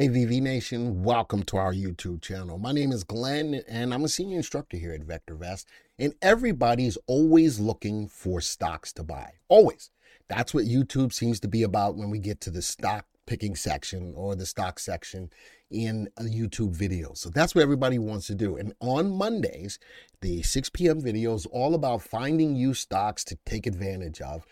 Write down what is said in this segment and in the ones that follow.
Hey, VV Nation, welcome to our YouTube channel. My name is Glenn, and I'm a senior instructor here at VectorVest. And everybody's always looking for stocks to buy. Always. That's what YouTube seems to be about when we get to the stock picking section or the stock section in a YouTube video. So that's what everybody wants to do. And on Mondays, the 6 p.m. video is all about finding you stocks to take advantage of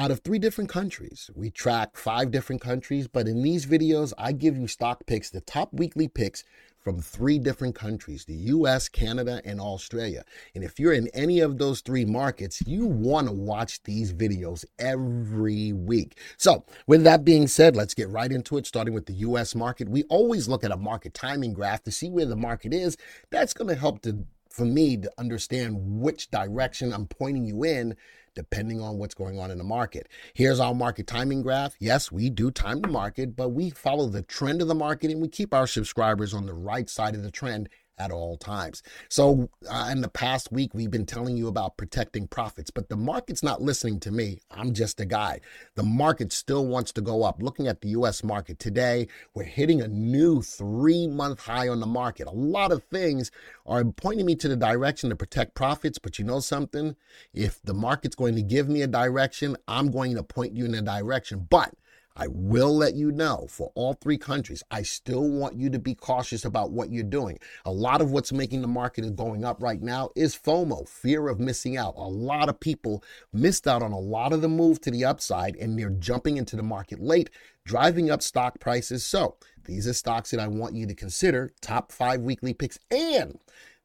out of three different countries. We track five different countries, but in these videos, I give you stock picks, the top weekly picks from three different countries the US, Canada, and Australia. And if you're in any of those three markets, you want to watch these videos every week. So, with that being said, let's get right into it, starting with the US market. We always look at a market timing graph to see where the market is. That's going to help to for me to understand which direction I'm pointing you in depending on what's going on in the market. Here's our market timing graph. Yes, we do time the market, but we follow the trend of the market and we keep our subscribers on the right side of the trend at all times. So, uh, in the past week, we've been telling you about protecting profits, but the market's not listening to me. I'm just a guy. The market still wants to go up. Looking at the US market today, we're hitting a new three month high on the market. A lot of things are pointing me to the direction to protect profits, but you know something? If the market's going to give me a direction, I'm going to point you in a direction. But I will let you know for all three countries, I still want you to be cautious about what you're doing. A lot of what's making the market going up right now is FOMO, fear of missing out. A lot of people missed out on a lot of the move to the upside and they're jumping into the market late, driving up stock prices. So these are stocks that I want you to consider top five weekly picks and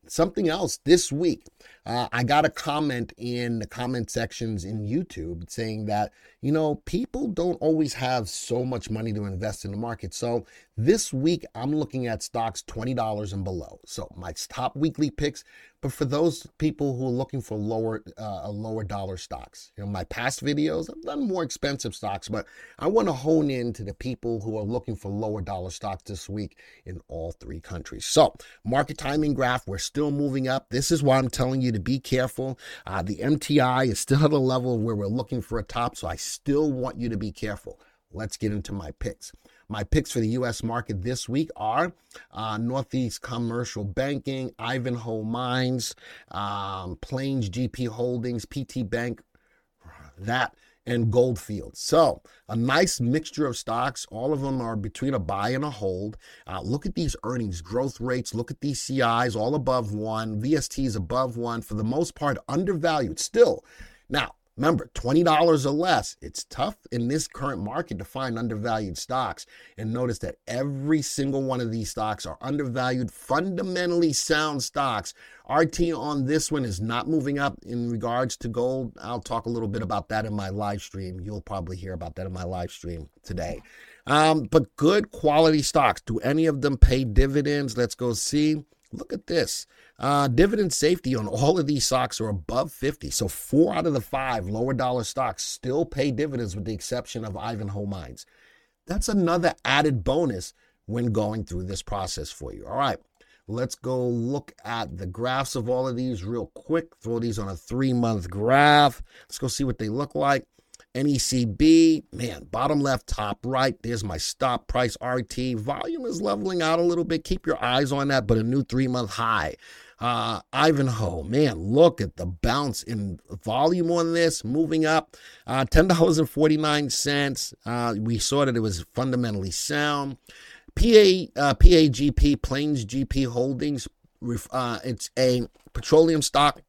something else this week. Uh, I got a comment in the comment sections in YouTube saying that, you know, people don't always have so much money to invest in the market. So this week, I'm looking at stocks $20 and below. So my top weekly picks, but for those people who are looking for lower, uh, lower dollar stocks, you know, my past videos, I've done more expensive stocks, but I want to hone in to the people who are looking for lower dollar stocks this week in all three countries. So market timing graph, we're still moving up. This is why I'm telling you to be careful. Uh, the MTI is still at a level where we're looking for a top, so I still want you to be careful. Let's get into my picks. My picks for the U.S. market this week are uh, Northeast Commercial Banking, Ivanhoe Mines, um, Plains GP Holdings, PT Bank, that and Goldfield. So a nice mixture of stocks. All of them are between a buy and a hold. Uh, look at these earnings growth rates. Look at these CIs all above one. VSTs above one. For the most part, undervalued still. Now, Remember, $20 or less. It's tough in this current market to find undervalued stocks. And notice that every single one of these stocks are undervalued, fundamentally sound stocks. RT on this one is not moving up in regards to gold. I'll talk a little bit about that in my live stream. You'll probably hear about that in my live stream today. Um, but good quality stocks. Do any of them pay dividends? Let's go see. Look at this. Uh, dividend safety on all of these stocks are above 50. So four out of the five lower dollar stocks still pay dividends with the exception of Ivanhoe Mines. That's another added bonus when going through this process for you. All right. Let's go look at the graphs of all of these real quick. Throw these on a three month graph. Let's go see what they look like. NECB, man, bottom left, top right. There's my stop price RT. Volume is leveling out a little bit. Keep your eyes on that, but a new three month high. Uh, Ivanhoe, man, look at the bounce in volume on this, moving up. Uh, $10.49. Uh, we saw that it was fundamentally sound. PA, uh, PAGP, Plains GP Holdings, uh, it's a petroleum stock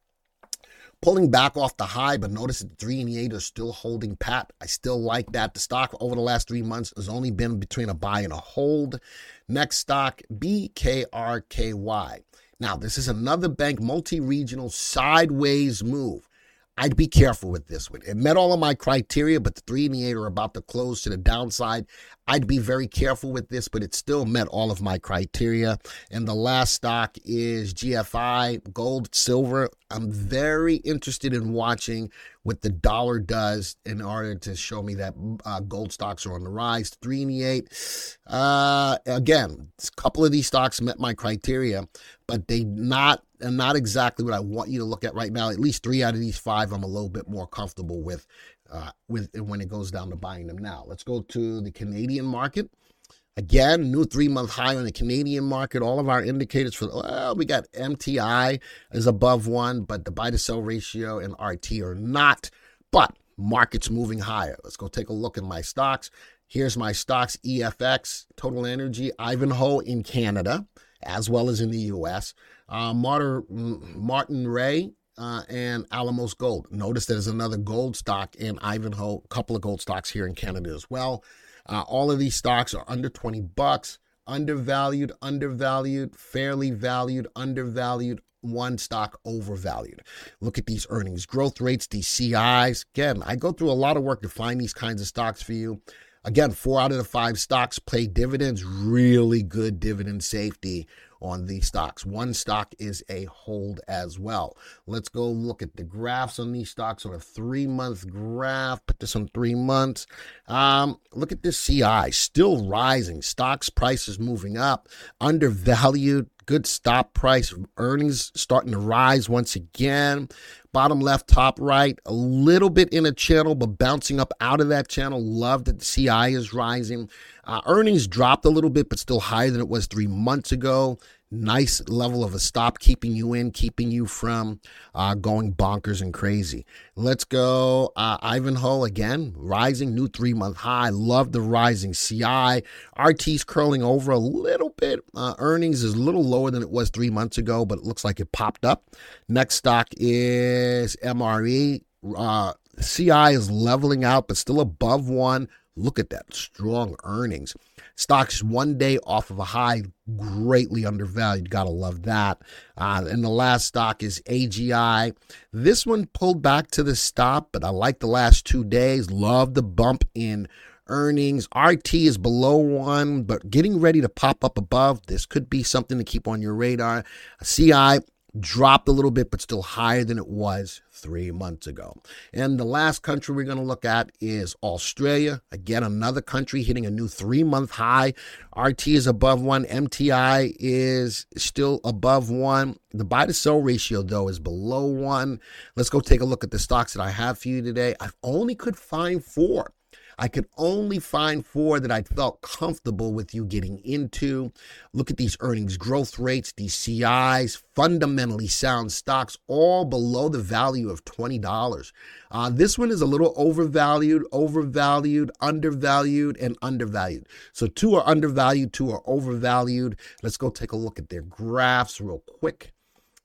pulling back off the high, but notice that three and eight are still holding pat. I still like that. The stock over the last three months has only been between a buy and a hold. Next stock, BKRKY. Now, this is another bank multi regional sideways move. I'd be careful with this one. It met all of my criteria, but the three and the eight are about to close to the downside. I'd be very careful with this, but it still met all of my criteria. And the last stock is GFI, gold, silver. I'm very interested in watching what the dollar does in order to show me that uh, gold stocks are on the rise. Three and eight. Uh, again, a couple of these stocks met my criteria, but they not not exactly what I want you to look at right now. At least three out of these five, I'm a little bit more comfortable with uh, with when it goes down to buying them now. Let's go to the Canadian market. Again, new three month high on the Canadian market. All of our indicators for, well, we got MTI is above one, but the buy to sell ratio and RT are not. But market's moving higher. Let's go take a look at my stocks. Here's my stocks EFX, Total Energy, Ivanhoe in Canada, as well as in the US. Uh, Martinrea, uh, and Alamos Gold. Notice there's another gold stock in Ivanhoe, a couple of gold stocks here in Canada as well. Uh, all of these stocks are under 20 bucks, undervalued, undervalued, fairly valued, undervalued, one stock overvalued. Look at these earnings growth rates, these CIs. Again, I go through a lot of work to find these kinds of stocks for you. Again, four out of the five stocks pay dividends, really good dividend safety on these stocks. One stock is a hold as well. Let's go look at the graphs on these stocks on a three month graph. Put this on three months. Um, look at this CI still rising. Stocks prices moving up, undervalued good stop price. Earnings starting to rise once again. Bottom left, top right, a little bit in a channel, but bouncing up out of that channel. Love that the CI is rising. Uh, earnings dropped a little bit, but still higher than it was three months ago nice level of a stop, keeping you in, keeping you from uh, going bonkers and crazy. Let's go. Uh, Ivanhoe again, rising, new three month high. Love the rising CI. RT's curling over a little bit. Uh, earnings is a little lower than it was three months ago, but it looks like it popped up. Next stock is MRE. Uh, CI is leveling out, but still above one. Look at that strong earnings. Stocks one day off of a high, greatly undervalued. Gotta love that. Uh, and the last stock is AGI. This one pulled back to the stop, but I like the last two days. Love the bump in earnings. RT is below one, but getting ready to pop up above. This could be something to keep on your radar. CI dropped a little bit, but still higher than it was three months ago. And the last country we're going to look at is Australia. Again, another country hitting a new three month high. RT is above one, MTI is still above one. The buy to sell ratio, though, is below one. Let's go take a look at the stocks that I have for you today. I only could find four. I could only find four that I felt comfortable with you getting into. Look at these earnings growth rates, these CIs, fundamentally sound stocks, all below the value of $20. Uh, this one is a little overvalued, overvalued, undervalued, and undervalued. So two are undervalued, two are overvalued. Let's go take a look at their graphs real quick.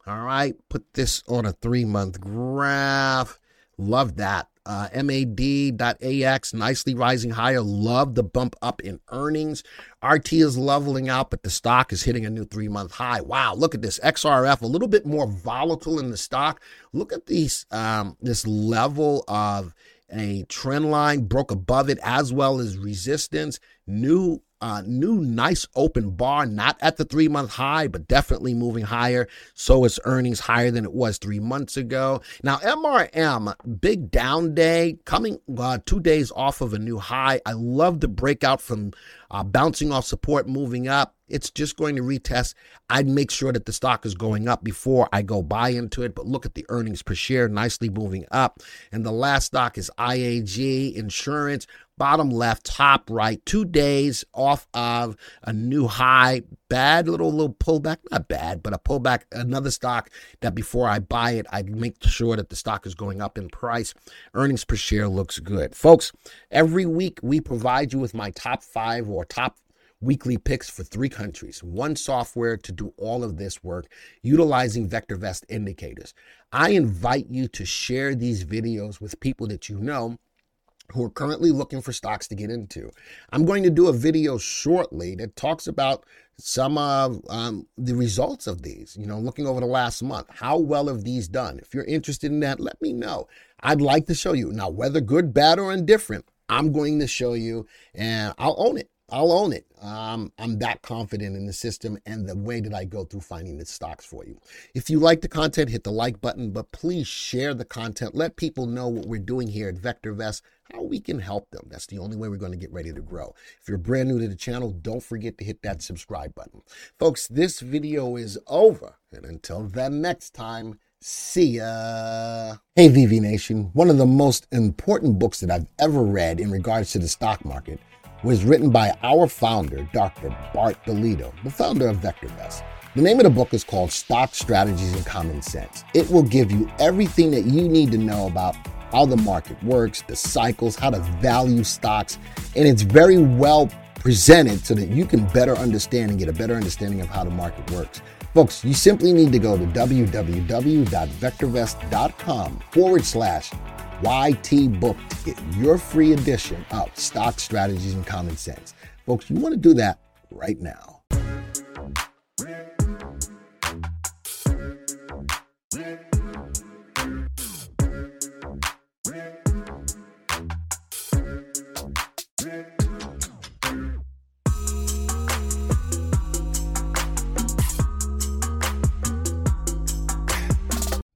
All right, put this on a three month graph. Love that uh, MAD.AX nicely rising higher. Love the bump up in earnings. RT is leveling out, but the stock is hitting a new three month high. Wow, look at this XRF, a little bit more volatile in the stock. Look at these um, this level of a trend line broke above it as well as resistance. New uh, new nice open bar, not at the three month high, but definitely moving higher. So its earnings higher than it was three months ago. Now, MRM, big down day, coming uh, two days off of a new high. I love the breakout from uh, bouncing off support, moving up. It's just going to retest. I'd make sure that the stock is going up before I go buy into it. But look at the earnings per share, nicely moving up. And the last stock is IAG Insurance bottom left, top right, two days off of a new high. Bad little little pullback, not bad, but a pullback. Another stock that before I buy it, I make sure that the stock is going up in price. Earnings per share looks good, folks. Every week we provide you with my top five or top weekly picks for three countries, one software to do all of this work utilizing VectorVest indicators. I invite you to share these videos with people that you know who are currently looking for stocks to get into. I'm going to do a video shortly that talks about some of um, the results of these, you know, looking over the last month. How well have these done? If you're interested in that, let me know. I'd like to show you. Now, whether good, bad, or indifferent, I'm going to show you and I'll own it. I'll own it. Um, I'm that confident in the system and the way that I go through finding the stocks for you. If you like the content, hit the like button, but please share the content. Let people know what we're doing here at VectorVest, how we can help them. That's the only way we're going to get ready to grow. If you're brand new to the channel, don't forget to hit that subscribe button. Folks, this video is over. And until then, next time, See ya. Hey, VV Nation. One of the most important books that I've ever read in regards to the stock market was written by our founder, Dr. Bart DiLiddo, the founder of VectorVest. The name of the book is called Stock Strategies and Common Sense. It will give you everything that you need to know about how the market works, the cycles, how to value stocks, and it's very well presented so that you can better understand and get a better understanding of how the market works. Folks, you simply need to go to www.vectorvest.com forward slash YT Book to get your free edition of Stock Strategies and Common Sense. Folks, you want to do that right now.